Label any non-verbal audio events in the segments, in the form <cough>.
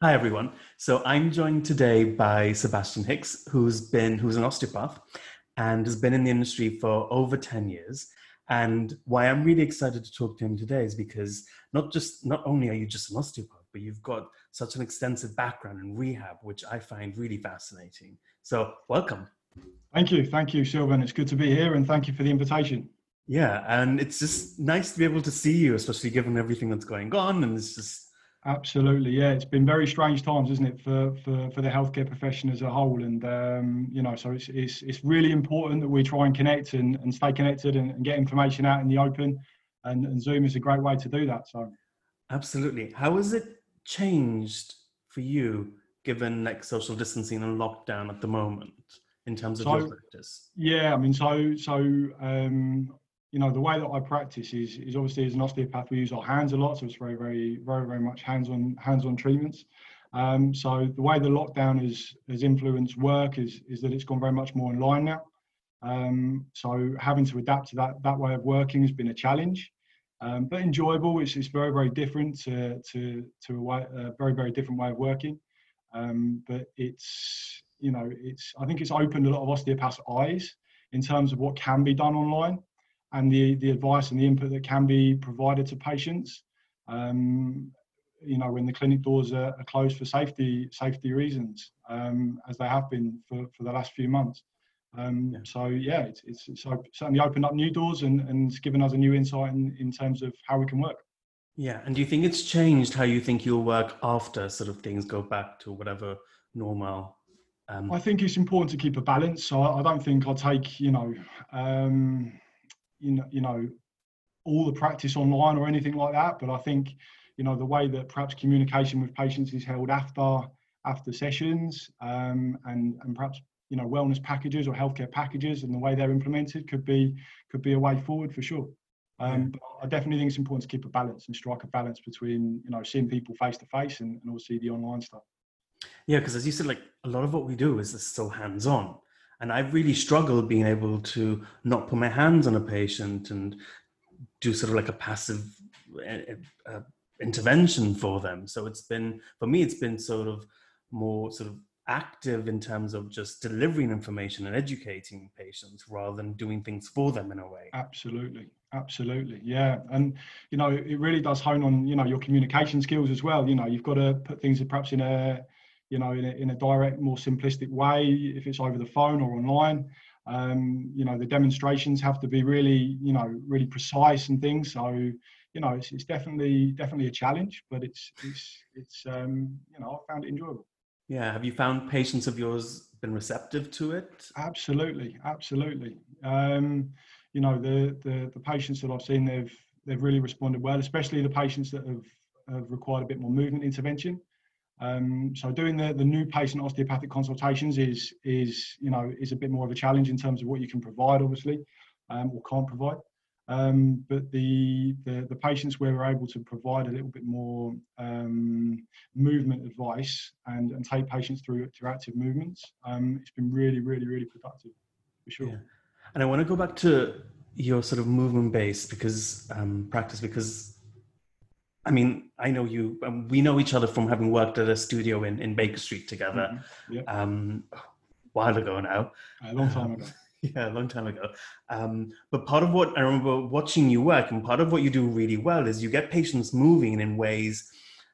Hi everyone. So I'm joined today by Sebastian Hicks, who's been who's an osteopath and has been in the industry for over 10 years. And why I'm really excited to talk to him today is because not just not only are you just an osteopath, but you've got such an extensive background in rehab, which I find really fascinating. So welcome. Thank you. Thank you, Sylvan. It's good to be here and thank you for the invitation. Yeah, and it's just nice to be able to see you, especially given everything that's going on. And it's just Absolutely, yeah. It's been very strange times, isn't it, for for, for the healthcare profession as a whole? And um, you know, so it's, it's it's really important that we try and connect and, and stay connected and, and get information out in the open. And, and Zoom is a great way to do that. So, absolutely. How has it changed for you, given like social distancing and lockdown at the moment, in terms of so, your practice? Yeah, I mean, so so um, you know the way that I practice is is obviously as an osteopath we use our hands a lot, so it's very very very very much hands-on hands-on treatments. Um, so the way the lockdown has has influenced work is is that it's gone very much more online now. Um, so having to adapt to that that way of working has been a challenge, um, but enjoyable. It's, it's very very different to to to a, way, a very very different way of working. Um, but it's you know it's I think it's opened a lot of osteopaths' eyes in terms of what can be done online and the, the advice and the input that can be provided to patients. Um, you know, when the clinic doors are, are closed for safety safety reasons, um, as they have been for, for the last few months. Um, yeah. So yeah, it's, it's, it's, certainly opened up new doors and, and given us a new insight in, in terms of how we can work. Yeah, and do you think it's changed how you think you'll work after sort of things go back to whatever normal? Um... I think it's important to keep a balance. So I, I don't think I'll take you know um, you know, you know, all the practice online or anything like that. But I think, you know, the way that perhaps communication with patients is held after after sessions, um, and and perhaps you know wellness packages or healthcare packages and the way they're implemented could be could be a way forward for sure. Um, but I definitely think it's important to keep a balance and strike a balance between you know seeing people face to face and also the online stuff. Yeah, because as you said, like a lot of what we do is still hands on. And I've really struggled being able to not put my hands on a patient and do sort of like a passive uh, uh, intervention for them. So it's been, for me, it's been sort of more sort of active in terms of just delivering information and educating patients rather than doing things for them in a way. Absolutely. Absolutely. Yeah. And, you know, it really does hone on, you know, your communication skills as well. You know, you've got to put things perhaps in a, you know, in a, in a direct, more simplistic way, if it's over the phone or online. Um, you know, the demonstrations have to be really, you know, really precise and things. So, you know, it's, it's definitely definitely a challenge, but it's it's it's um, you know, I found it enjoyable. Yeah. Have you found patients of yours been receptive to it? Absolutely, absolutely. Um, you know, the, the the patients that I've seen, they've they've really responded well, especially the patients that have, have required a bit more movement intervention. Um, so doing the, the new patient osteopathic consultations is is you know is a bit more of a challenge in terms of what you can provide, obviously, um, or can't provide. Um, but the, the, the patients where we're able to provide a little bit more um, movement advice and, and take patients through through active movements, um, it's been really really really productive for sure. Yeah. And I want to go back to your sort of movement based because um, practice because I mean, I know you. Um, we know each other from having worked at a studio in, in Baker Street together. Mm-hmm. Um, a while ago now. A long time ago. <laughs> yeah, a long time ago. Um, but part of what I remember watching you work, and part of what you do really well, is you get patients moving in ways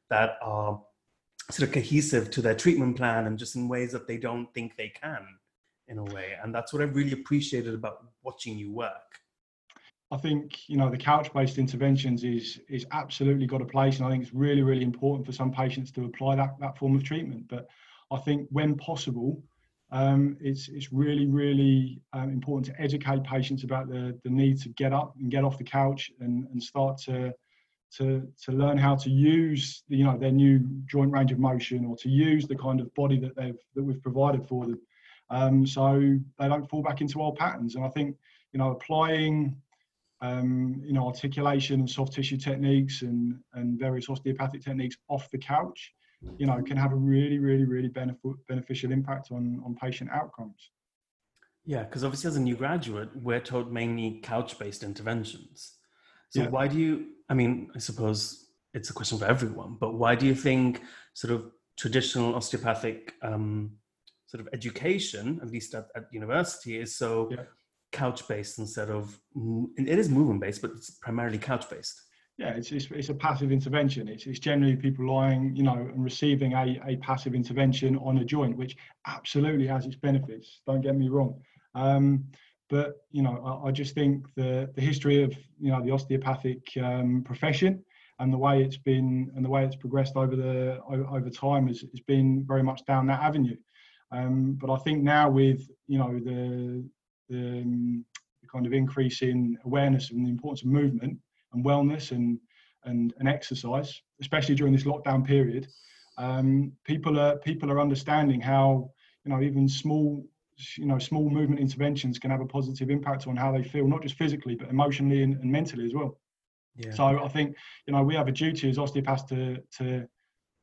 that are sort of cohesive to their treatment plan, and just in ways that they don't think they can, in a way. And that's what I really appreciated about watching you work. I think you know the couch-based interventions is is absolutely got a place, and I think it's really really important for some patients to apply that that form of treatment. But I think when possible, um, it's it's really really um, important to educate patients about the the need to get up and get off the couch and and start to to to learn how to use the, you know their new joint range of motion or to use the kind of body that they've that we've provided for them, um, so they don't fall back into old patterns. And I think you know applying um, you know, articulation and soft tissue techniques and, and various osteopathic techniques off the couch, you know, can have a really, really, really benefit, beneficial impact on, on patient outcomes. Yeah, because obviously as a new graduate, we're taught mainly couch-based interventions. So yeah. why do you, I mean, I suppose it's a question for everyone, but why do you think sort of traditional osteopathic um, sort of education, at least at, at university, is so yeah. Couch based instead of it is movement based, but it's primarily couch based. Yeah, it's, it's, it's a passive intervention. It's, it's generally people lying, you know, and receiving a, a passive intervention on a joint, which absolutely has its benefits. Don't get me wrong. Um, but you know, I, I, just think the the history of you know the osteopathic um, profession and the way it's been and the way it's progressed over the over time has, has been very much down that avenue. Um, but I think now with you know the the, um, the, kind of increase in awareness and the importance of movement and wellness and and, and exercise, especially during this lockdown period, um, people are people are understanding how you know even small you know small movement interventions can have a positive impact on how they feel, not just physically but emotionally and, and mentally as well. Yeah. So I think you know we have a duty as osteopaths to to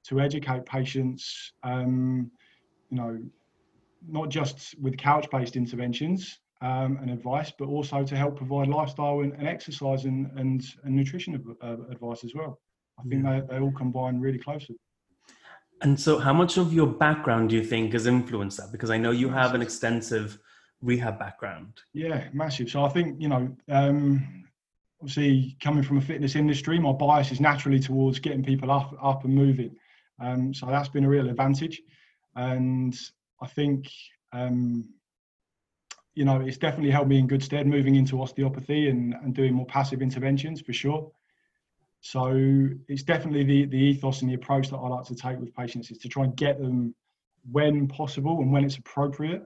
to educate patients. Um, you know, not just with couch-based interventions um, and advice, but also to help provide lifestyle and, and exercise and, and, and nutrition uh, advice as well. I think yeah. they, they all combine really closely. And so, how much of your background do you think has influenced that? Because I know you have an extensive rehab background. Yeah, massive. So I think you know, um, obviously coming from a fitness industry, my bias is naturally towards getting people up, up and moving. Um, so that's been a real advantage, and I think um, you know it's definitely helped me in good stead moving into osteopathy and, and doing more passive interventions for sure. So it's definitely the, the ethos and the approach that I like to take with patients is to try and get them when possible and when it's appropriate,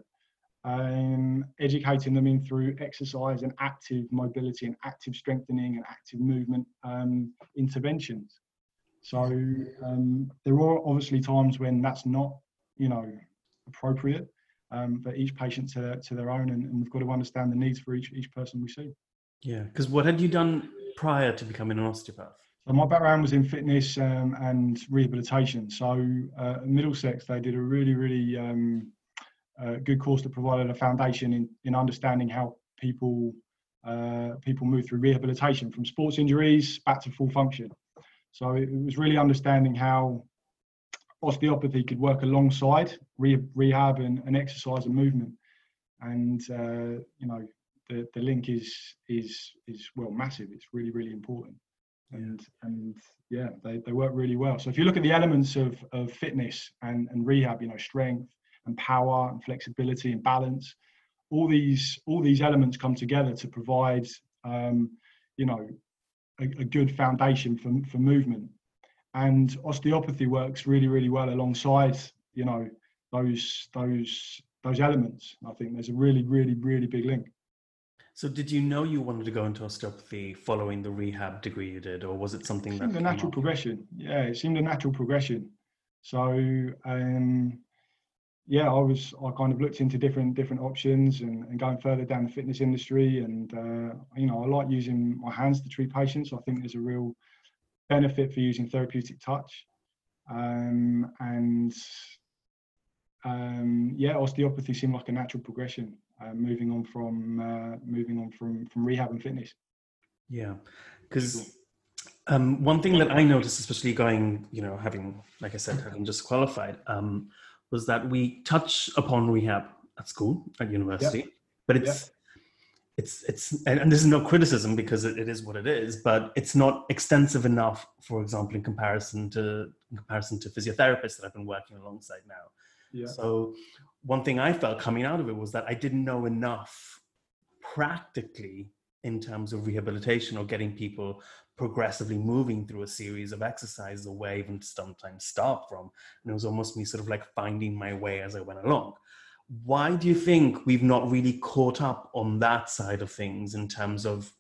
um, educating them in through exercise and active mobility and active strengthening and active movement um, interventions. So um, there are obviously times when that's not, you know, appropriate, um, but each patient to, to their own, and, and we've got to understand the needs for each each person we see. Yeah, because what had you done prior to becoming an osteopath? So my background was in fitness um, and rehabilitation. So uh, Middlesex, they did a really, really um, uh, good course that provided a foundation in, in understanding how people uh, people move through rehabilitation from sports injuries back to full function. So it was really understanding how osteopathy could work alongside re- rehab and, and, exercise and movement. And uh, you know the, the link is is is well massive. It's really really important and and yeah, they, they work really well. So if you look at the elements of, of fitness and, and rehab, you know, strength and power and flexibility and balance, all these all these elements come together to provide um, you know a, a, good foundation for, for movement. And osteopathy works really, really well alongside, you know, those those those elements. I think there's a really, really, really big link. So, did you know you wanted to go into osteopathy following the rehab degree you did, or was it something it that the natural up? progression? Yeah, it seemed a natural progression. So, um, yeah, I was I kind of looked into different different options and, and going further down the fitness industry, and uh, you know, I like using my hands to treat patients. I think there's a real benefit for using therapeutic touch, um, and um, yeah, osteopathy seemed like a natural progression uh, moving on from uh, moving on from from rehab and fitness. Yeah, because um, one thing that I noticed, especially going, you know, having like I said, having just qualified, um, was that we touch upon rehab at school at university, yep. but it's. It's it's and, and this is no criticism because it, it is what it is, but it's not extensive enough. For example, in comparison to in comparison to physiotherapists that I've been working alongside now, yeah. So one thing I felt coming out of it was that I didn't know enough practically in terms of rehabilitation or getting people progressively moving through a series of exercises away even to sometimes start from. And it was almost me sort of like finding my way as I went along. Why do you think we've not really caught up on that side of things in terms of,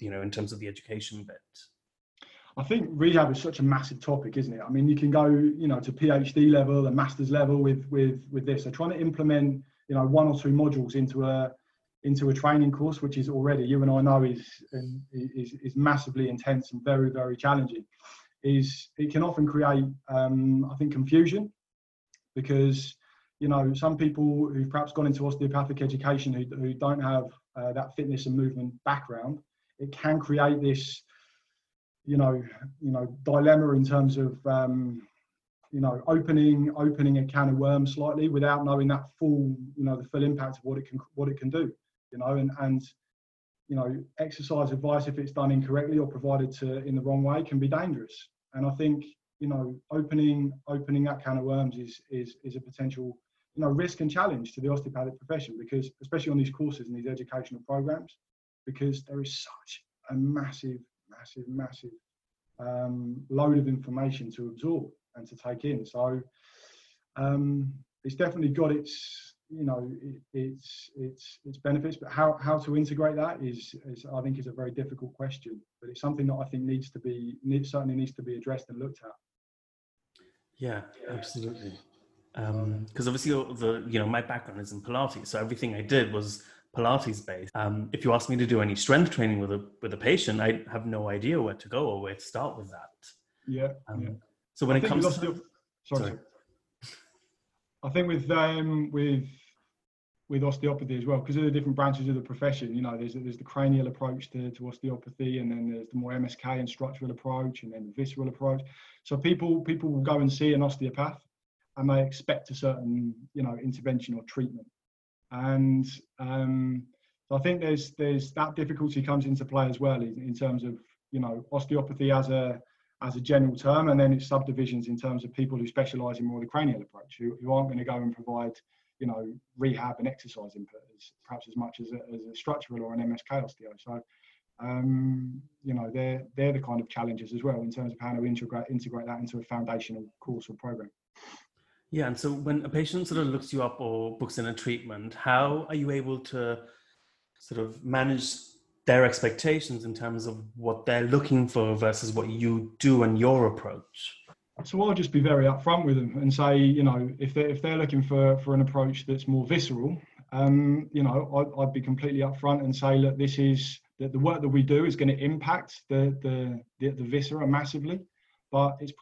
you know, in terms of the education bit? I think rehab is such a massive topic, isn't it? I mean, you can go, you know, to PhD level and master's level with with with this. They're trying to implement, you know, one or two modules into a into a training course, which is already you and I know is is is massively intense and very very challenging. Is it can often create, um, I think, confusion because you know some people who've perhaps gone into osteopathic education who, who don't have uh, that fitness and movement background, it can create this you know, you know, dilemma in terms of, um, you know opening opening a can of worms slightly without knowing that full you know the full impact of what it can what it can do you know and and you know exercise advice if it's done incorrectly or provided to in the wrong way can be dangerous. And i think you know opening opening that can of worms is is is a potential you know risk and challenge to the osteopathic profession because especially on these courses and these educational programs because there is such a massive massive massive um, load of information to absorb and to take in. So um, it's definitely got its you know it, its its its benefits, but how how to integrate that is, is I think is a very difficult question. But it's something that I think needs to be certainly needs to be addressed and looked at. Yeah, absolutely. Because um, obviously the you know my background is in Pilates, so everything I did was Pilates based. Um, if you ask me to do any strength training with a with a patient, I have no idea where to go or where to start with that. Yeah. Um, yeah. So when I it comes to sorry, sorry. I think with um, with with osteopathy as well, because of the different branches of the profession, you know, there's there's the cranial approach to, to osteopathy, and then there's the more MSK and structural approach, and then the visceral approach. So people people will go and see an osteopath, and they expect a certain you know intervention or treatment and um, so I think there's there's that difficulty comes into play as well in, in, terms of you know osteopathy as a as a general term, and then its subdivisions in terms of people who specialise in more the cranial approach, who, who aren't going to go and provide you know rehab and exercise input as, perhaps as much as a, as a structural or an MSK osteo. So um, you know they're they're the kind of challenges as well in terms of how to integrate integrate that into a foundational course or program. Yeah, and so when a patient sort of looks you up or books in a treatment, how are you able to sort of manage their expectations in terms of what they're looking for versus what you do and your approach? So I'll just be very upfront with them and say, you know, if they're if they're looking for for an approach that's more visceral, um, you know, I'd, I'd be completely upfront and say, look, this is that the work that we do is going to impact the the the, the viscera massively, but it's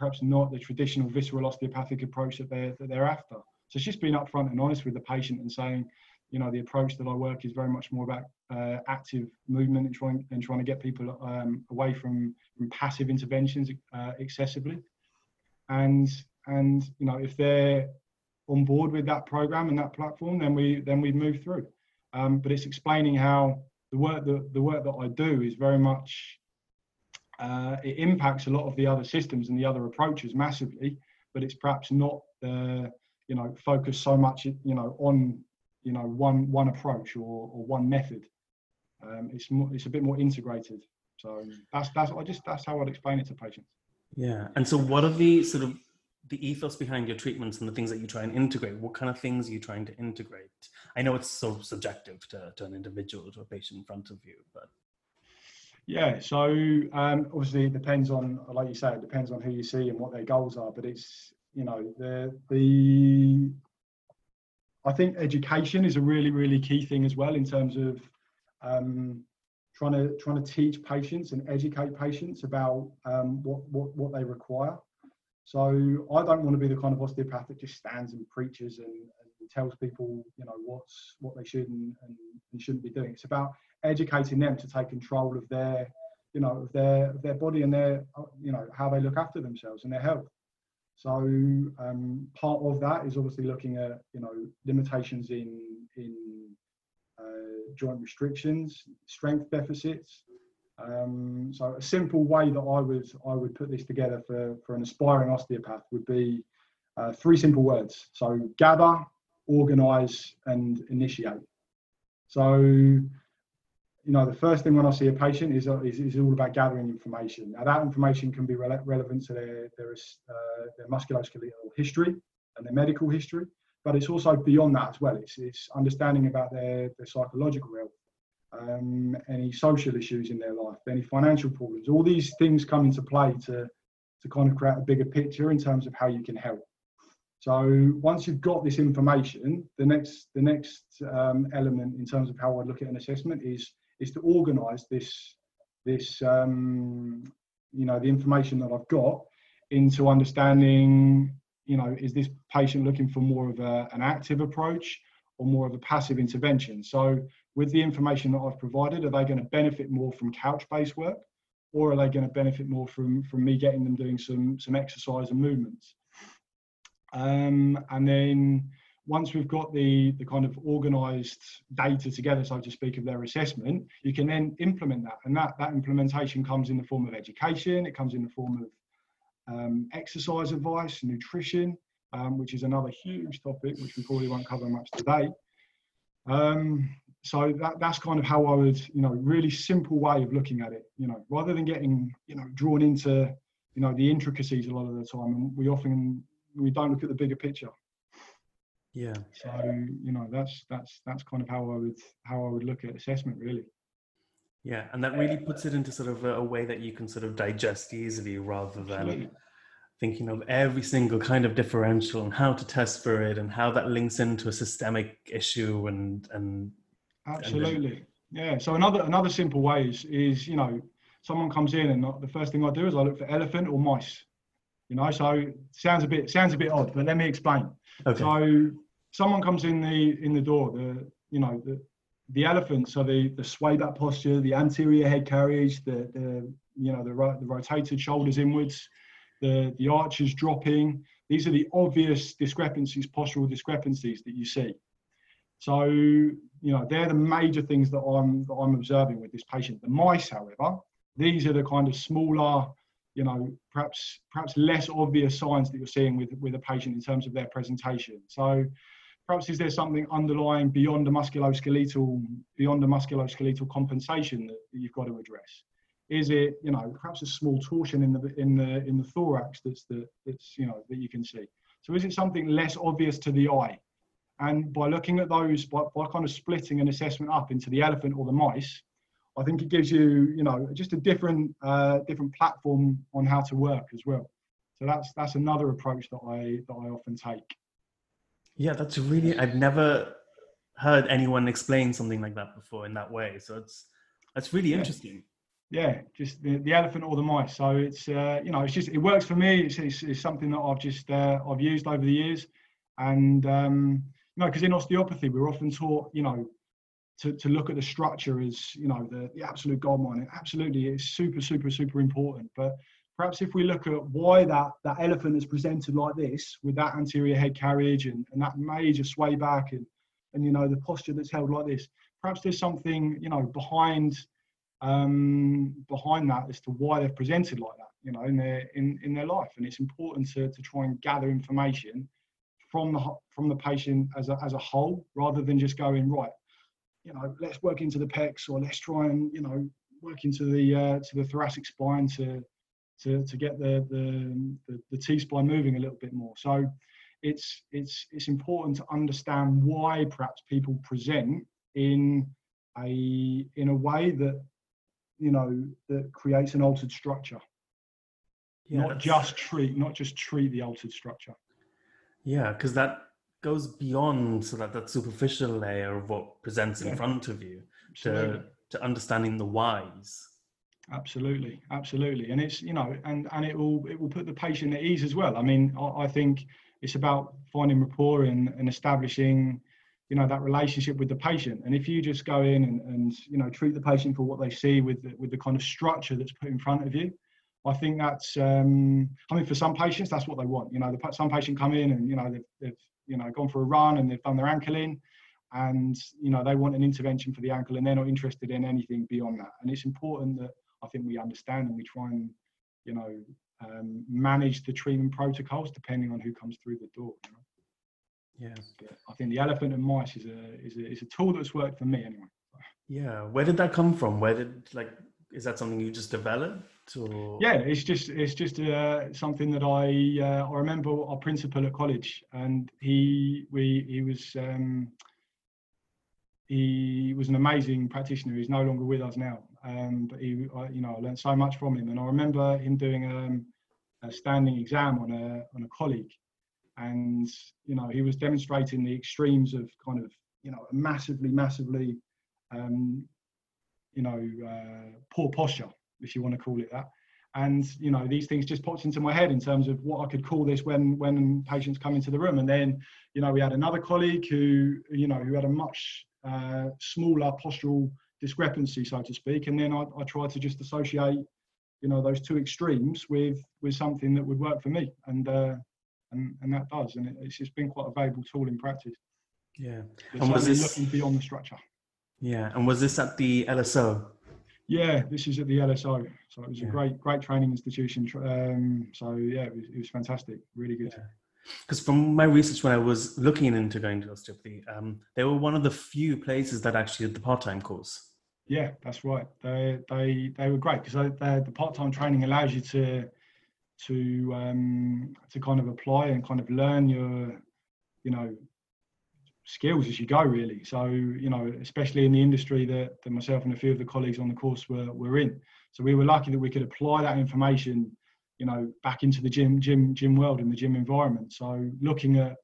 perhaps not the traditional visceral osteopathic approach that they're, that they're after. So it's just being upfront and honest with the patient and saying, you know, the approach that I work is very much more about uh, active movement and trying and trying to get people um, away from, from passive interventions uh, excessively. And and you know, if they're on board with that program and that platform, then we then we move through. Um, but it's explaining how the work that the work that I do is very much uh, it impacts a lot of the other systems and the other approaches massively, but it's perhaps not you know focused so much you know on you know one one approach or, or one method. Um, it's more, it's a bit more integrated. So that's that's I just that's how I'd explain it to patients. Yeah, and so what are the sort of the ethos behind your treatments and the things that you try and integrate? What kind of things are you trying to integrate? I know it's so subjective to, to an individual, to a patient in front of you, but yeah, so um, obviously it depends on, like you say, it depends on who you see and what their goals are. But it's you know the the I think education is a really really key thing as well in terms of um, trying to trying to teach patients and educate patients about um, what what what they require. So I don't want to be the kind of osteopath that just stands and preaches and, and tells people you know what's what they should and, and, and shouldn't be doing. It's about educating them to take control of their you know of their of their body and their you know how they look after themselves and their health. So um, part of that is obviously looking at you know limitations in in uh, joint restrictions strength deficits. Um, so a simple way that I would I would put this together for for an aspiring osteopath would be uh, three simple words. So gather organize and initiate so you know, the first thing when I see a patient is, is, is all about gathering information. Now, that information can be re- relevant to their, their, uh, their musculoskeletal history and their medical history, but it's also beyond that as well. It's, it's understanding about their, their psychological health, um, any social issues in their life, any financial problems. All these things come into play to, to kind of create a bigger picture in terms of how you can help. So once you've got this information, the next the next um, element in terms of how I look at an assessment is is to organise this this um, you know the information that I've got into understanding you know is this patient looking for more of a, an active approach or more of a passive intervention? So with the information that I've provided are they going to benefit more from couch based work or are they going to benefit more from from me getting them doing some some exercise and movements Um, and then once we've got the, the kind of organized data together, so to speak, of their assessment, you can then implement that. And that, that implementation comes in the form of education, it comes in the form of um, exercise advice, nutrition, um, which is another huge topic, which we probably won't cover much today. Um, so that, that's kind of how I would, you know, really simple way of looking at it, you know, rather than getting, you know, drawn into, you know, the intricacies a lot of the time. And we often, we don't look at the bigger picture. Yeah. So, you know, that's, that's, that's kind of how I would, how I would look at assessment really. Yeah. And that really puts it into sort of a, a way that you can sort of digest easily rather than Absolutely. thinking of every single kind of differential and how to test for it and how that links into a systemic issue and, and Absolutely. Yeah. So another another simple way is is you know someone comes in and the first thing I do is I look for elephant or mice. You know, so sounds a bit sounds a bit odd, but let me explain. Okay. So someone comes in the in the door. The you know the the elephants are the the sway back posture, the anterior head carriage, the the you know the right the rotated shoulders inwards, the the arches dropping. These are the obvious discrepancies, postural discrepancies that you see. So, you know, they're the major things that I'm that I'm observing with this patient. The mice, however, these are the kind of smaller, you know, perhaps perhaps less obvious signs that you're seeing with with a patient in terms of their presentation. So, perhaps is there something underlying beyond the musculoskeletal beyond the musculoskeletal compensation that, you've got to address? Is it, you know, perhaps a small torsion in the in the in the thorax that's the that's you know that you can see? So, is it something less obvious to the eye? And by looking at those, by, by kind of splitting an assessment up into the elephant or the mice, I think it gives you, you know, just a different, uh, different platform on how to work as well. So that's that's another approach that I that I often take. Yeah, that's really I've never heard anyone explain something like that before in that way. So it's that's really yeah. interesting. Yeah, just the, the elephant or the mice. So it's uh, you know it's just it works for me. It's, it's, it's something that I've just uh, I've used over the years, and um, you know because in osteopathy, we're often taught, you know, to, to look at the structure as, you know, the, the absolute goldmine. Absolutely, it's super, super, super important. But perhaps if we look at why that, that elephant is presented like this, with that anterior head carriage and, and that major sway back and, and, you know, the posture that's held like this, perhaps there's something, you know, behind um, behind that as to why they're presented like that, you know, in their in, in their life. And it's important to, to try and gather information from the from the patient as a, as a whole rather than just going right you know let's work into the pecs or let's try and you know work into the uh, to the thoracic spine to to, to get the, the the the T spine moving a little bit more. So it's it's it's important to understand why perhaps people present in a in a way that you know that creates an altered structure. Yeah, not just treat not just treat the altered structure. Yeah, because that goes beyond so that that superficial layer of what presents in yeah. front of you to to understanding the whys. Absolutely, absolutely, and it's you know, and and it will it will put the patient at ease as well. I mean, I, I think it's about finding rapport and, and establishing you know that relationship with the patient and if you just go in and, and you know treat the patient for what they see with the, with the kind of structure that's put in front of you I think that's, um, I mean, for some patients, that's what they want. You know, the, some patient come in and, you know, they've, they've, you know, gone for a run and they've done their ankle in and, you know, they want an intervention for the ankle and they're not interested in anything beyond that. And it's important that I think we understand and we try and, you know, um, manage the treatment protocols depending on who comes through the door. You know? Yeah. But I think the elephant and mice is a, is a, is a tool that's worked for me anyway. Yeah. Where did that come from? Where did, like, is that something you just developed? Or? Yeah, it's just it's just uh, something that I uh, I remember our principal at college, and he we he was um, he was an amazing practitioner. He's no longer with us now, um, but he I, you know I learned so much from him, and I remember him doing um, a standing exam on a on a colleague, and you know he was demonstrating the extremes of kind of you know massively massively um, you know uh, poor posture if you want to call it that. And you know, these things just popped into my head in terms of what I could call this when when patients come into the room. And then, you know, we had another colleague who, you know, who had a much uh, smaller postural discrepancy, so to speak. And then I, I tried to just associate, you know, those two extremes with with something that would work for me. And uh, and, and that does, and it, it's just been quite a valuable tool in practice. Yeah, But and was this looking beyond the structure? yeah, and was this at the LSO? Yeah, this is at the LSO, so it was Yeah. a great, great training institution. Um, so yeah, it was, it was fantastic, really good. Yeah. Because from my research, when I was looking into going to osteopathy, um, they were one of the few places that actually did the part-time course. Yeah, that's right. They they they were great because the part-time training allows you to to um, to kind of apply and kind of learn your you know skills as you go really. So you know, especially in the industry that, that myself and a few of the colleagues on the course were were in. So we were lucky that we could apply that information, you know, back into the gym gym gym world and the gym environment. So looking at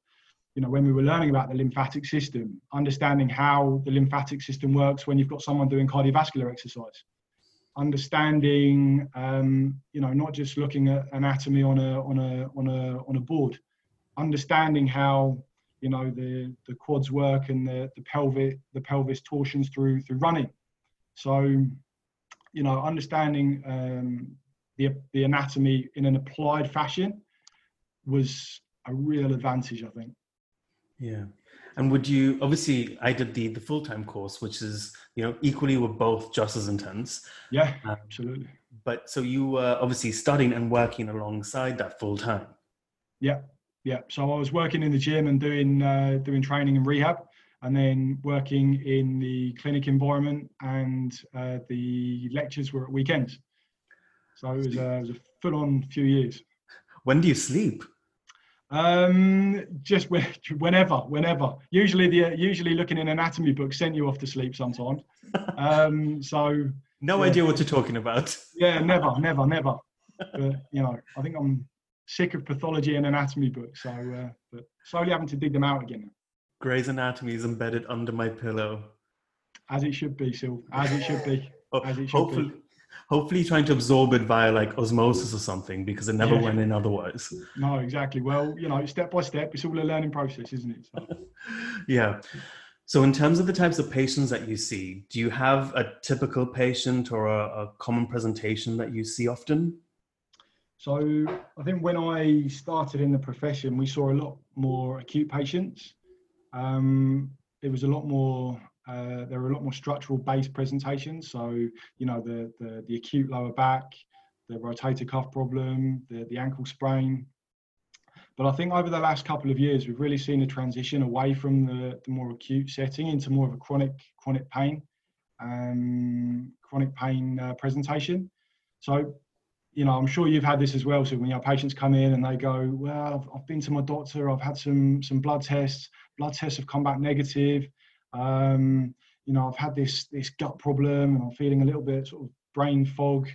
you know, when we were learning about the lymphatic system, understanding how the lymphatic system works when you've got someone doing cardiovascular exercise, understanding, um, you know, not just looking at anatomy on a on a on a on a board, understanding how you know the the quads work and the the pelvic the pelvis torsions through through running. So, you know, understanding um, the the anatomy in an applied fashion was a real advantage, I think. Yeah. And would you obviously I did the the full-time course, which is, you know, equally were both just as intense. Yeah, Um, absolutely. But so you were obviously studying and working alongside that full time. Yeah, yeah. So I was working in the gym and doing uh, doing training and rehab, and then working in the clinic environment, and uh, the lectures were at weekends. So it was, uh, was a full-on few years. When do you sleep? Um, just when, <laughs> whenever, whenever. Usually, the usually looking in anatomy books sent you off to sleep sometimes. <laughs> Um, so No Yeah. idea what you're talking about. yeah, never, never, never. <laughs> But you know, I think I'm sick of pathology and anatomy books. So, uh, but slowly having to dig them out again, Gray's Anatomy is embedded under my pillow. as it should be, Sil, as it should be. <laughs> Oh, As it should hopefully, hopefully trying to absorb it via like osmosis or something because it never Yeah. went in otherwise. No, exactly. Well, you know, step by step, it's all a learning process, isn't it? So, <laughs> yeah. So, in terms of the types of patients that you see, do you have a typical patient or a, a common presentation that you see often? So I think when I started in the profession, we saw a lot more acute patients. Um, it was a lot more. Uh, there were a lot more structural based presentations. So you know the, the the acute lower back, the rotator cuff problem, the the ankle sprain. But I think over the last couple of years, we've really seen a transition away from the, the more acute setting into more of a chronic chronic pain, um, chronic pain uh, presentation. So you know, I'm sure you've had this as well. So when your patients come in and they go, well, I've, I've been to my doctor, I've had some some blood tests, blood tests have come back negative. Um, you know, I've had this this gut problem and I'm feeling a little bit sort of brain fog.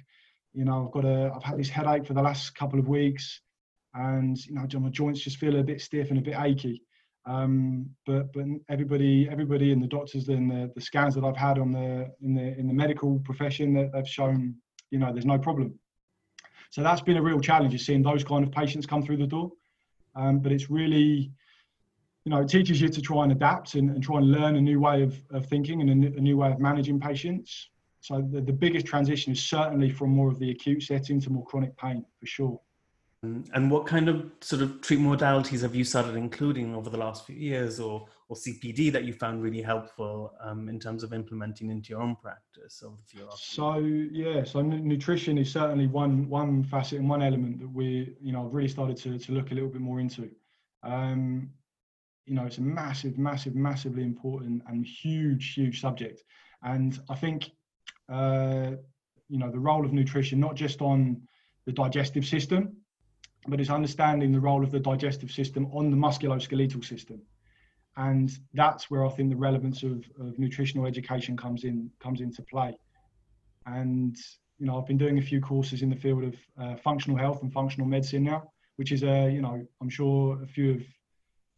You know, I've got a I've had this headache for the last couple of weeks, and you know, my joints just feel a bit stiff and a bit achy. Um, but but everybody everybody and the doctors and the, the scans that I've had on the in the in the medical profession that they've shown, you know, there's no problem. So that's been a real challenge, is seeing those kind of patients come through the door. Um, but it's really, you know, it teaches you to try and adapt and, and try and learn a new way of, of thinking and a, new- a new way of managing patients. So the, the biggest transition is certainly from more of the acute setting to more chronic pain, for sure. And and what kind of sort of treatment modalities have you started including over the last few years or, or CPD that you found really helpful um, in terms of implementing into your own practice the last So yeah, so nu- nutrition is certainly one one facet and one element that we, you know, I've really started to, to look a little bit more into. Um, you know, it's a massive, massive, massively important and huge, huge subject. And I think, uh, you know, the role of nutrition, not just on the digestive system, but it's understanding the role of the digestive system on the musculoskeletal system. And that's where I think the relevance of, of nutritional education comes in comes into play. And you know, I've been doing a few courses in the field of uh, functional health and functional medicine now, which is a you know, I'm sure a few of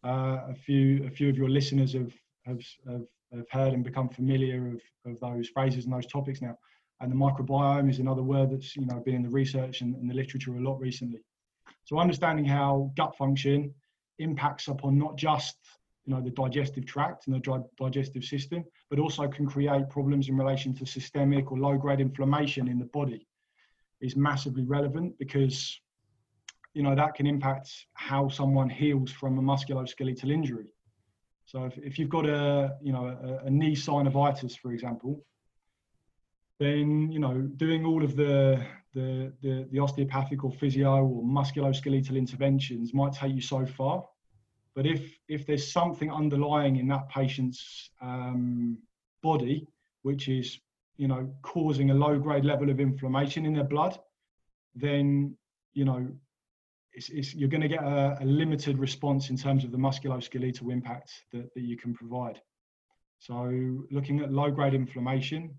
uh, a few a few of your listeners have have, have have heard and become familiar of, of those phrases and those topics now. And the microbiome is another word that's you know been in the research and, and the literature a lot recently. So understanding how gut function impacts upon not just you know the digestive tract and the digestive system, but also can create problems in relation to systemic or low grade inflammation in the body is massively relevant because you know that can impact how someone heals from a musculoskeletal injury. So if, if you've got a you know a, a knee synovitis, for example, then you know doing all of the, the the the osteopathic or physio or musculoskeletal interventions might take you so far. But if if there's something underlying in that patient's um, body which is you know causing a low grade level of inflammation in their blood, then you know it's, it's, you're going to get a, a, limited response in terms of the musculoskeletal impact that, that you can provide. So looking at low grade inflammation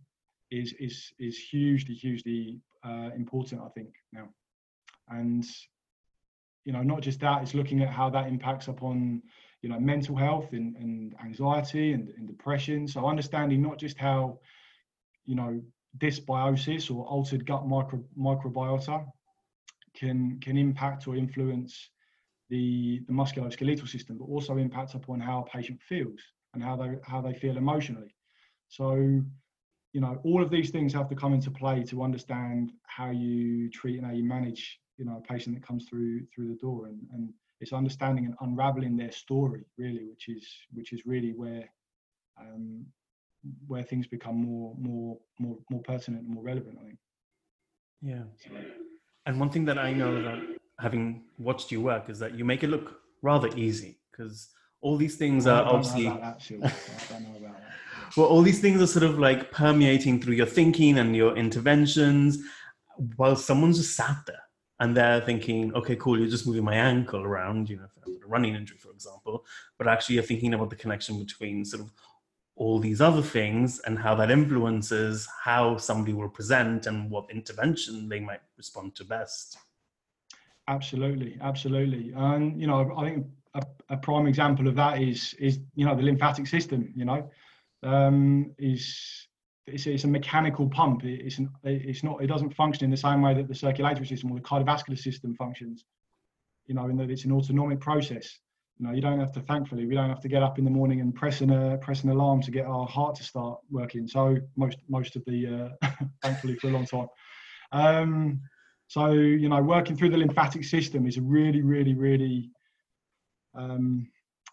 is is is hugely hugely uh, important i think now and you know not just that it's looking at how that impacts upon you know mental health and, and anxiety and, and depression. So understanding not just how you know dysbiosis or altered gut micro, microbiota can can impact or influence the the musculoskeletal system but also impact upon how a patient feels and how they how they feel emotionally. So you know all of these things have to come into play to understand how you treat and how you manage you know a patient that comes through through the door and, and it's understanding and unraveling their story really which is which is really where um, where things become more more more more pertinent and more relevant i think. Yeah. And one thing that i know that having watched you work is that you make it look rather easy because all these things are obviously well all these things are sort of like permeating through your thinking and your interventions while someone's just sat there and they're thinking okay cool you're just moving my ankle around you know a running injury for example. But actually you're thinking about the connection between sort of all these other things and how that influences how somebody will present and what intervention they might respond to best. Absolutely absolutely. And you know i think a, a prime example of that is is you know the lymphatic system you know um, is it's, it's, a mechanical pump. It's, an, it's not. It doesn't function in the same way that the circulatory system or the cardiovascular system functions. You know, in that it's an autonomic process. You know, you don't have to. Thankfully, we don't have to get up in the morning and press an uh, press an alarm to get our heart to start working. So most most of the uh, <laughs> thankfully for a long time. Um, so you know, working through the lymphatic system is a really, really, really um,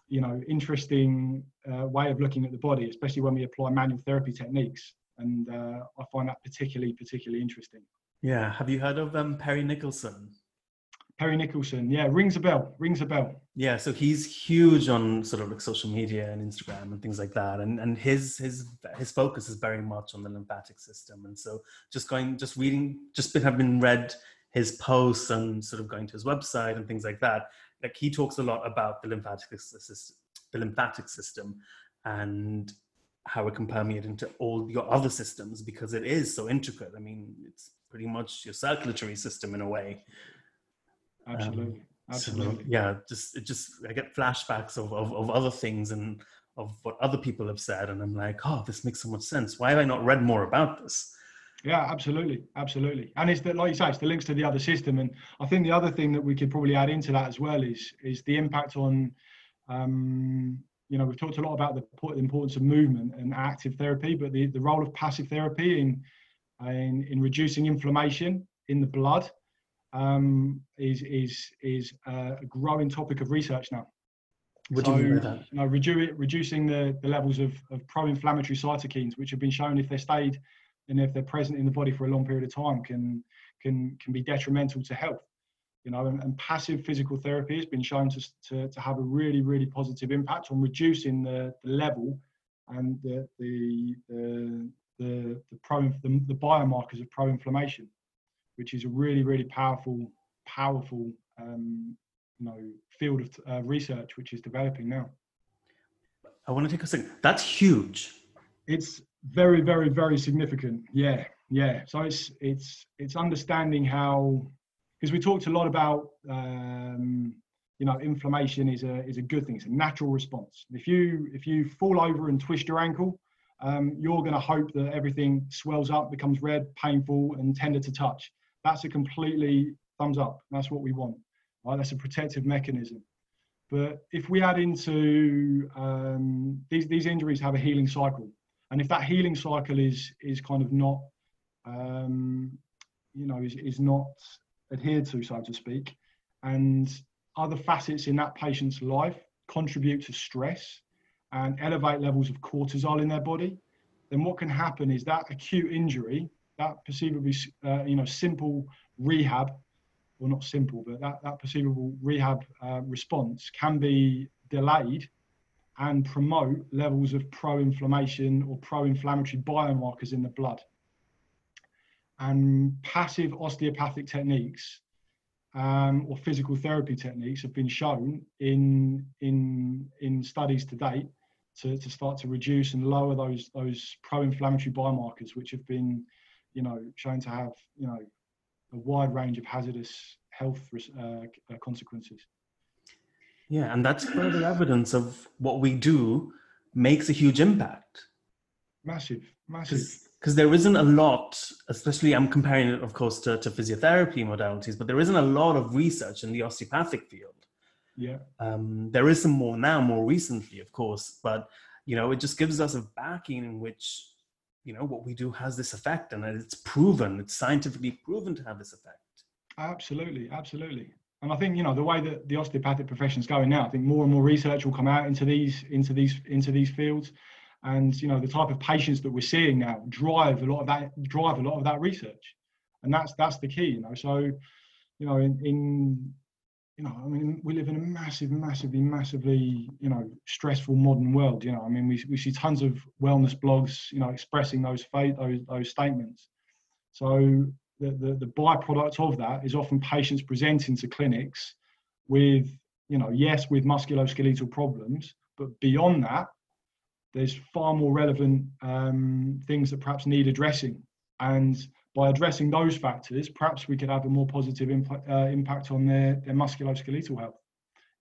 you know interesting uh, way of looking at the body, especially when we apply manual therapy techniques. And uh, I find that particularly particularly interesting. Yeah, have you heard of um, Perry Nickelston? Perry Nickelston, yeah, rings a bell. Rings a bell. Yeah, so he's huge on sort of like social media and Instagram and things like that, and and his his his focus is very much on the lymphatic system. And so just going, just reading, just been have been read his posts and sort of going to his website and things like that like he talks a lot about the lymphatic system, the lymphatic system, and how it can permeate into all your other systems because it is so intricate. I mean, it's pretty much your circulatory system in a way. Absolutely. Um, Absolutely. So, yeah, just it just I get flashbacks of, of, of other things and of what other people have said, and I'm like, oh, this makes so much sense. Why have I not read more about this? Yeah, absolutely, absolutely. And it's that, like you say, it's the links to the other system. And I think the other thing that we could probably add into that as well is is the impact on, um, you know, we've talked a lot about the importance of movement and active therapy, but the, the role of passive therapy in in, in reducing inflammation in the blood um, is is is a growing topic of research now. What so, you mean by that? You know, redu- reducing the, the levels of, of pro-inflammatory cytokines, which have been shown if they stayed and if they're present in the body for a long period of time can can can be detrimental to health you know and, and passive physical therapy has been shown to, to, to have a really really positive impact on reducing the, the level and the the the the, the pro the, the biomarkers of pro-inflammation which is a really really powerful powerful um, you know field of uh, research which is developing now i want to take a second that's huge it's very, very, very significant. Yeah, yeah. So it's it's it's understanding how because we talked a lot about um, you know inflammation is a is a good thing. It's a natural response. If you if you fall over and twist your ankle, um, you're going to hope that everything swells up, becomes red, painful, and tender to touch. That's a completely thumbs up. That's what we want. Right? That's a protective mechanism. But if we add into um, these these injuries have a healing cycle and if that healing cycle is is kind of not um, you know is, is not adhered to so to speak and other facets in that patient's life contribute to stress and elevate levels of cortisol in their body, then what can happen is that acute injury, that perceivably, uh, you know, simple rehab, well, not simple, but that, that perceivable rehab uh, response can be delayed and promote levels of pro-inflammation or pro-inflammatory biomarkers in the blood. And passive osteopathic techniques um, or physical therapy techniques have been shown in, in, in studies to date to, to start to reduce and lower those, those pro-inflammatory biomarkers, which have been, you know, shown to have, you know, a wide range of hazardous health uh, consequences. Yeah, and that's further evidence of what we do makes a huge impact. Massive, massive. Because there isn't a lot, especially I'm comparing it, of course, to, to physiotherapy modalities, but there isn't a lot of research in the osteopathic field. Yeah. Um, there is some more now, more recently, of course, but you know, it just gives us a backing in which you know what we do has this effect, and it's proven, it's scientifically proven to have this effect. Absolutely, absolutely and I think you know the way that the osteopathic profession is going now. I think more and more research will come out into these into these into these fields, and you know the type of patients that we're seeing now drive a lot of that drive a lot of that research, and that's that's the key. You know, so you know in, in you know, I mean, we live in a massive, massively, massively, you know, stressful modern world. You know, I mean, we, we see tons of wellness blogs, you know, expressing those those those statements. So the, the, the byproduct of that is often patients presenting to clinics with, you know, yes, with musculoskeletal problems, but beyond that, there's far more relevant um, things that perhaps need addressing. And by addressing those factors, perhaps we could have a more positive impact, uh, impact on their, their musculoskeletal health.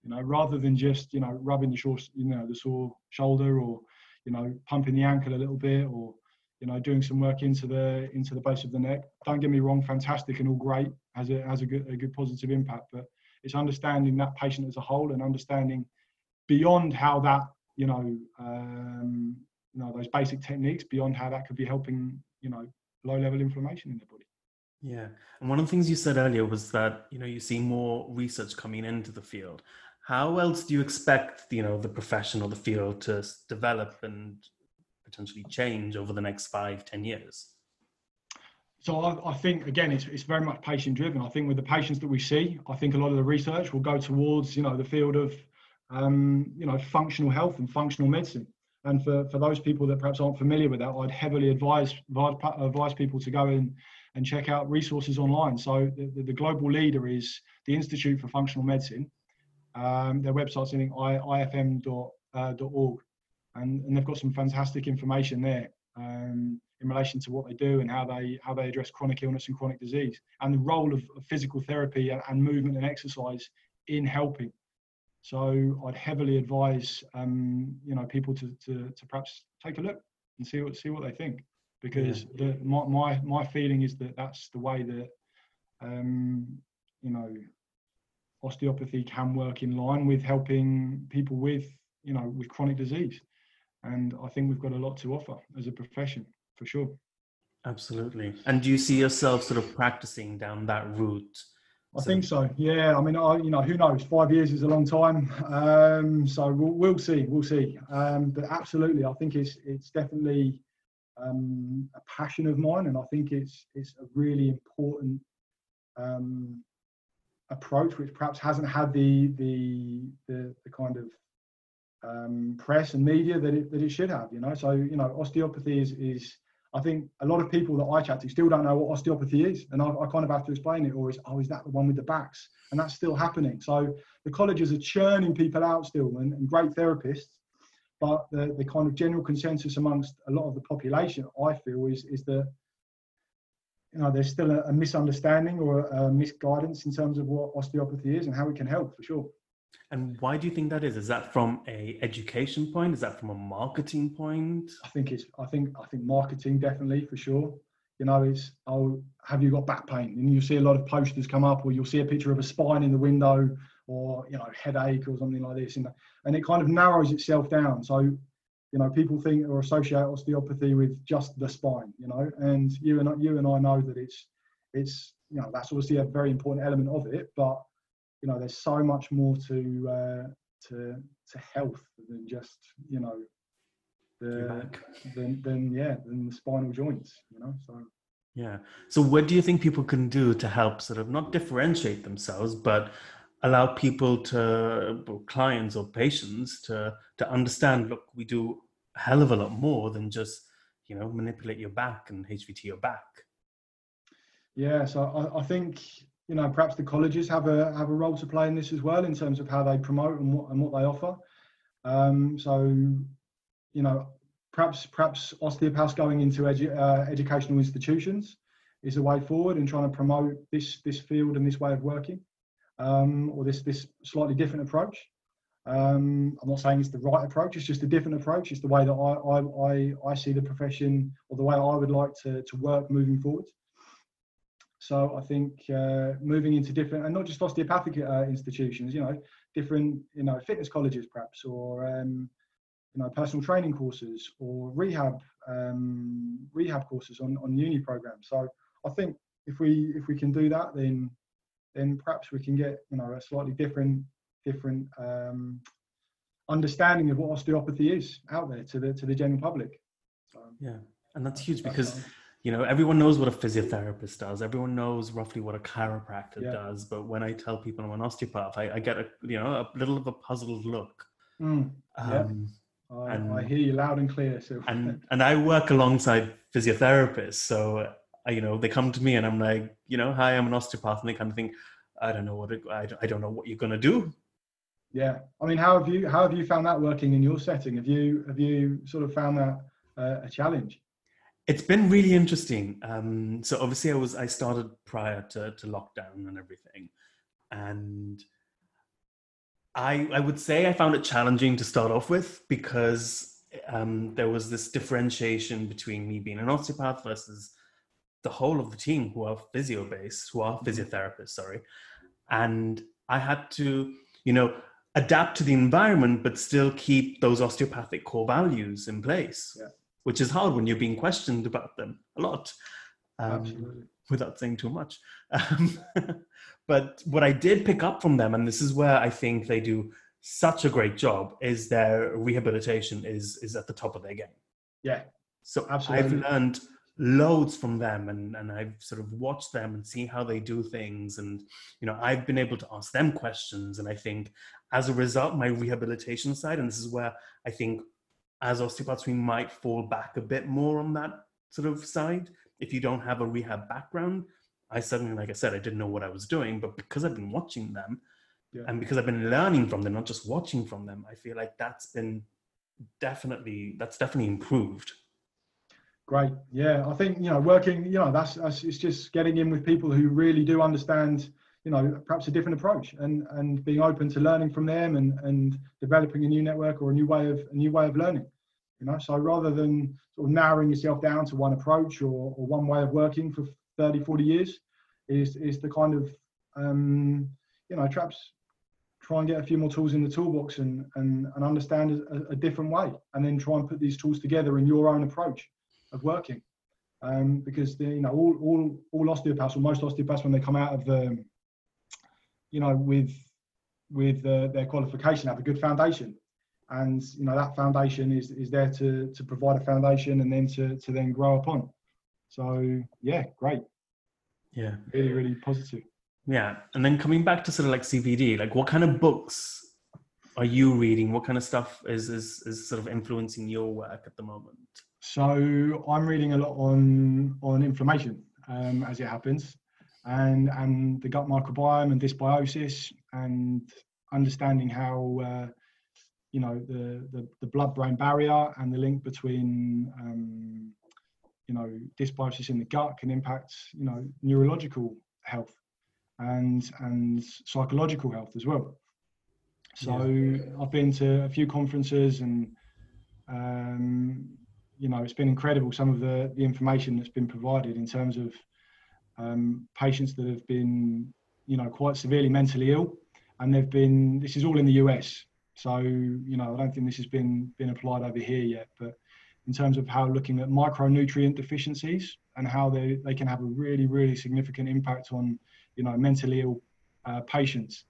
You know, rather than just you know rubbing the sore, you know, the sore shoulder or you know pumping the ankle a little bit or you know, doing some work into the into the base of the neck. Don't get me wrong, fantastic and all great, has a has a good a good positive impact. But it's understanding that patient as a whole and understanding beyond how that you know um, you know those basic techniques beyond how that could be helping you know low level inflammation in the body. Yeah, and one of the things you said earlier was that you know you see more research coming into the field. How else do you expect you know the profession or the field to develop and potentially change over the next five, ten years? So I, I, think again, it's, it's very much patient driven. I think with the patients that we see, I think a lot of the research will go towards you know the field of um, you know functional health and functional medicine. And for, for those people that perhaps aren't familiar with that, I'd heavily advise advise, people to go in and check out resources online. So the, the, global leader is the Institute for Functional Medicine. Um, their website's in ifm.org and, and they've got some fantastic information there um, in relation to what they do and how they how they address chronic illness and chronic disease and the role of, of physical therapy and, and, movement and exercise in helping. So I'd heavily advise um, you know people to, to, to perhaps take a look and see what see what they think because yeah. the, my, my my feeling is that that's the way that um, you know osteopathy can work in line with helping people with you know with chronic disease and I think we've got a lot to offer as a profession for sure. Absolutely. And do you see yourself sort of practicing down that route? I think so. Yeah. I mean, I, you know, who knows? Five years is a long time. Um, so we'll, we'll, see. We'll see. Um, but absolutely, I think it's it's definitely um, a passion of mine, and I think it's it's a really important um, approach, which perhaps hasn't had the the the, the kind of um, press and media that it, that it should have. You know, so you know, osteopathy is is I think a lot of people that I chat to still don't know what osteopathy is, and I, I, kind of have to explain it. Or is oh, is that the one with the backs? And that's still happening. So the colleges are churning people out still, and, and great therapists. But the, the kind of general consensus amongst a lot of the population, I feel, is is that you know there's still a, a misunderstanding or a, a misguidance in terms of what osteopathy is and how it can help for sure. And why do you think that is? Is that from a education point? Is that from a marketing point? I think it's. I think. I think marketing definitely for sure. You know, it's. Oh, have you got back pain? And you see a lot of posters come up, or you'll see a picture of a spine in the window, or you know, headache or something like this, and and it kind of narrows itself down. So, you know, people think or associate osteopathy with just the spine. You know, and you and you and I know that it's it's you know that's obviously a very important element of it, but you know there's so much more to uh, to to health than just you know the than, than yeah than the spinal joints you know so. Yeah. So what do you think people can do to help sort of not differentiate themselves but allow people to clients or patients to to understand look we do a hell of a lot more than just you know manipulate your back and hvt your back? Yeah so i, I think you know perhaps the colleges have a have a role to play in this as well in terms of how they promote and what and what they offer um, so you know perhaps perhaps osteopaths going into edu- uh, educational institutions is a way forward in trying to promote this this field and this way of working um, or this this slightly different approach. Um, I'm not saying it's the right approach; it's just a different approach. It's the way that I I, I, I see the profession or the way I would like to, to work moving forward. So I think uh, moving into different and not just osteopathic uh, institutions, you know, different you know fitness colleges perhaps or um, you know personal training courses or rehab um, rehab courses on, on uni programs. So I think if we if we can do that, then then perhaps we can get you know a slightly different different um, understanding of what osteopathy is out there to the to the general public. So, yeah, and that's huge because you know everyone knows what a physiotherapist does. Everyone knows roughly what a chiropractor yeah. does. But when I tell people I'm an osteopath, I, I, get a you know a little of a puzzled look. Mm, yeah. Um, I, and, I hear you loud and clear. So <laughs> and and I work alongside physiotherapists, so you know, they come to me and I'm like, you know, hi, I'm an osteopath, and they kind of think, I don't know what it, I, I don't know what you're gonna do. Yeah, I mean, how have you how have you found that working in your setting? Have you have you sort of found that uh, a challenge? It's been really interesting. Um, so obviously, I was I started prior to, to lockdown and everything, and I I would say I found it challenging to start off with because um, there was this differentiation between me being an osteopath versus the whole of the team who are physio based, who are mm-hmm. physiotherapists, sorry. And I had to, you know, adapt to the environment, but still keep those osteopathic core values in place, yeah. Which is hard when you're being questioned about them a lot. Um, without saying too much. Um, <laughs> but what I did pick up from them, and this is where I think they do such a great job, is their rehabilitation is is at the top of their game. Yeah. So Absolutely. I've learned loads from them and, and I've sort of watched them and see how they do things. And, you know, I've been able to ask them questions. And I think as a result, my rehabilitation side, and this is where I think as osteopaths, we might fall back a bit more on that sort of side. If you don't have a rehab background, I suddenly, like I said, I didn't know what I was doing, but because I've been watching them yeah. and because I've been learning from them, not just watching from them, I feel like that's been definitely, that's definitely improved. Great. Yeah, I think you know working. You know, that's, that's it's just getting in with people who really do understand. You know, perhaps a different approach, and and being open to learning from them, and and developing a new network or a new way of a new way of learning. You know, so rather than sort of narrowing yourself down to one approach or, or one way of working for 30, 40 years, is is the kind of um, you know perhaps try and get a few more tools in the toolbox and and, and understand a, a different way, and then try and put these tools together in your own approach of working. Um, because the, you know all, all all osteopaths or most osteopaths when they come out of the you know with with uh, their qualification have a good foundation and you know that foundation is is there to to provide a foundation and then to to then grow upon. So yeah great. Yeah. Really really positive. Yeah. And then coming back to sort of like CPD like what kind of books are you reading? What kind of stuff is is, is sort of influencing your work at the moment? So I'm reading a lot on on inflammation um, as it happens, and and the gut microbiome and dysbiosis, and understanding how uh, you know the, the, the blood brain barrier and the link between um, you know dysbiosis in the gut can impact you know neurological health and and psychological health as well. So yeah. I've been to a few conferences and um, you know, it's been incredible some of the, the information that's been provided in terms of um, patients that have been, you know, quite severely mentally ill. And they've been, this is all in the US. So, you know, I don't think this has been, been applied over here yet, but in terms of how looking at micronutrient deficiencies and how they, they can have a really, really significant impact on, you know, mentally ill uh, patients.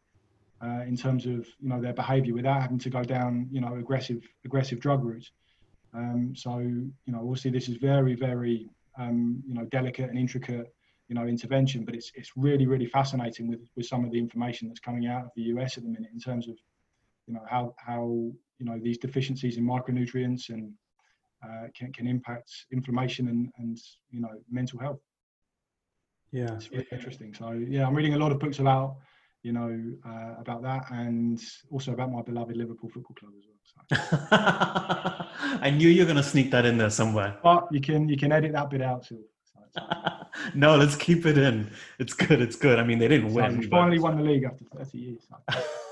uh, in terms of you know their behaviour without having to go down you know aggressive aggressive drug routes. Um, so you know obviously this is very very um, you know delicate and intricate you know intervention, but it's it's really really fascinating with with some of the information that's coming out of the US at the minute in terms of you know how how you know these deficiencies in micronutrients and uh, can can impact inflammation and and you know mental health. Yeah, it's really interesting. So yeah, I'm reading a lot of books about you know, uh, about that and also about my beloved Liverpool Football Club as well. So. <laughs> I knew you were going to sneak that in there somewhere. But you can you can edit that bit out too. So <laughs> no, let's keep it in. It's good. It's good. I mean, they didn't so win. We finally won the league after 30 years. <laughs>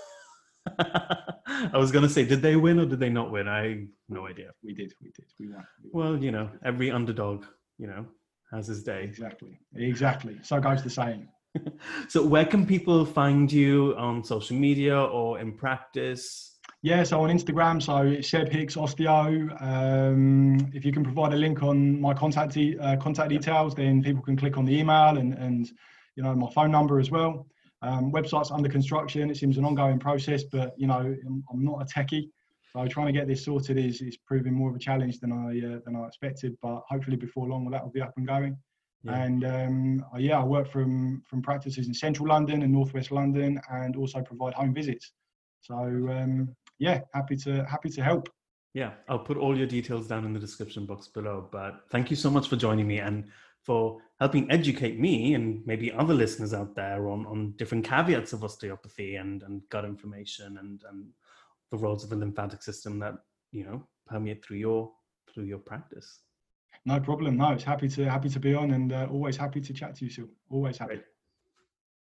<laughs> I was going to say, did they win or did they not win? I no idea. We did. We did. We won. We won. Well, you know, every underdog, you know, has his day. Exactly. Exactly. So goes the saying. <laughs> so where can people find you on social media or in practice yeah so on instagram so it's seb hicks osteo um, if you can provide a link on my contact de- uh, contact details then people can click on the email and and you know my phone number as well um, website's under construction it seems an ongoing process but you know i'm, I'm not a techie so trying to get this sorted is is proving more of a challenge than i uh, than i expected but hopefully before long that will be up and going yeah. And um, uh, yeah, I work from from practices in central London and northwest London, and also provide home visits. So um, yeah, happy to happy to help. Yeah, I'll put all your details down in the description box below. But thank you so much for joining me and for helping educate me and maybe other listeners out there on, on different caveats of osteopathy and, and gut inflammation and, and the roles of the lymphatic system that you know permeate through your through your practice. No problem. No, it's happy to happy to be on, and uh, always happy to chat to you. Still, always happy. Great.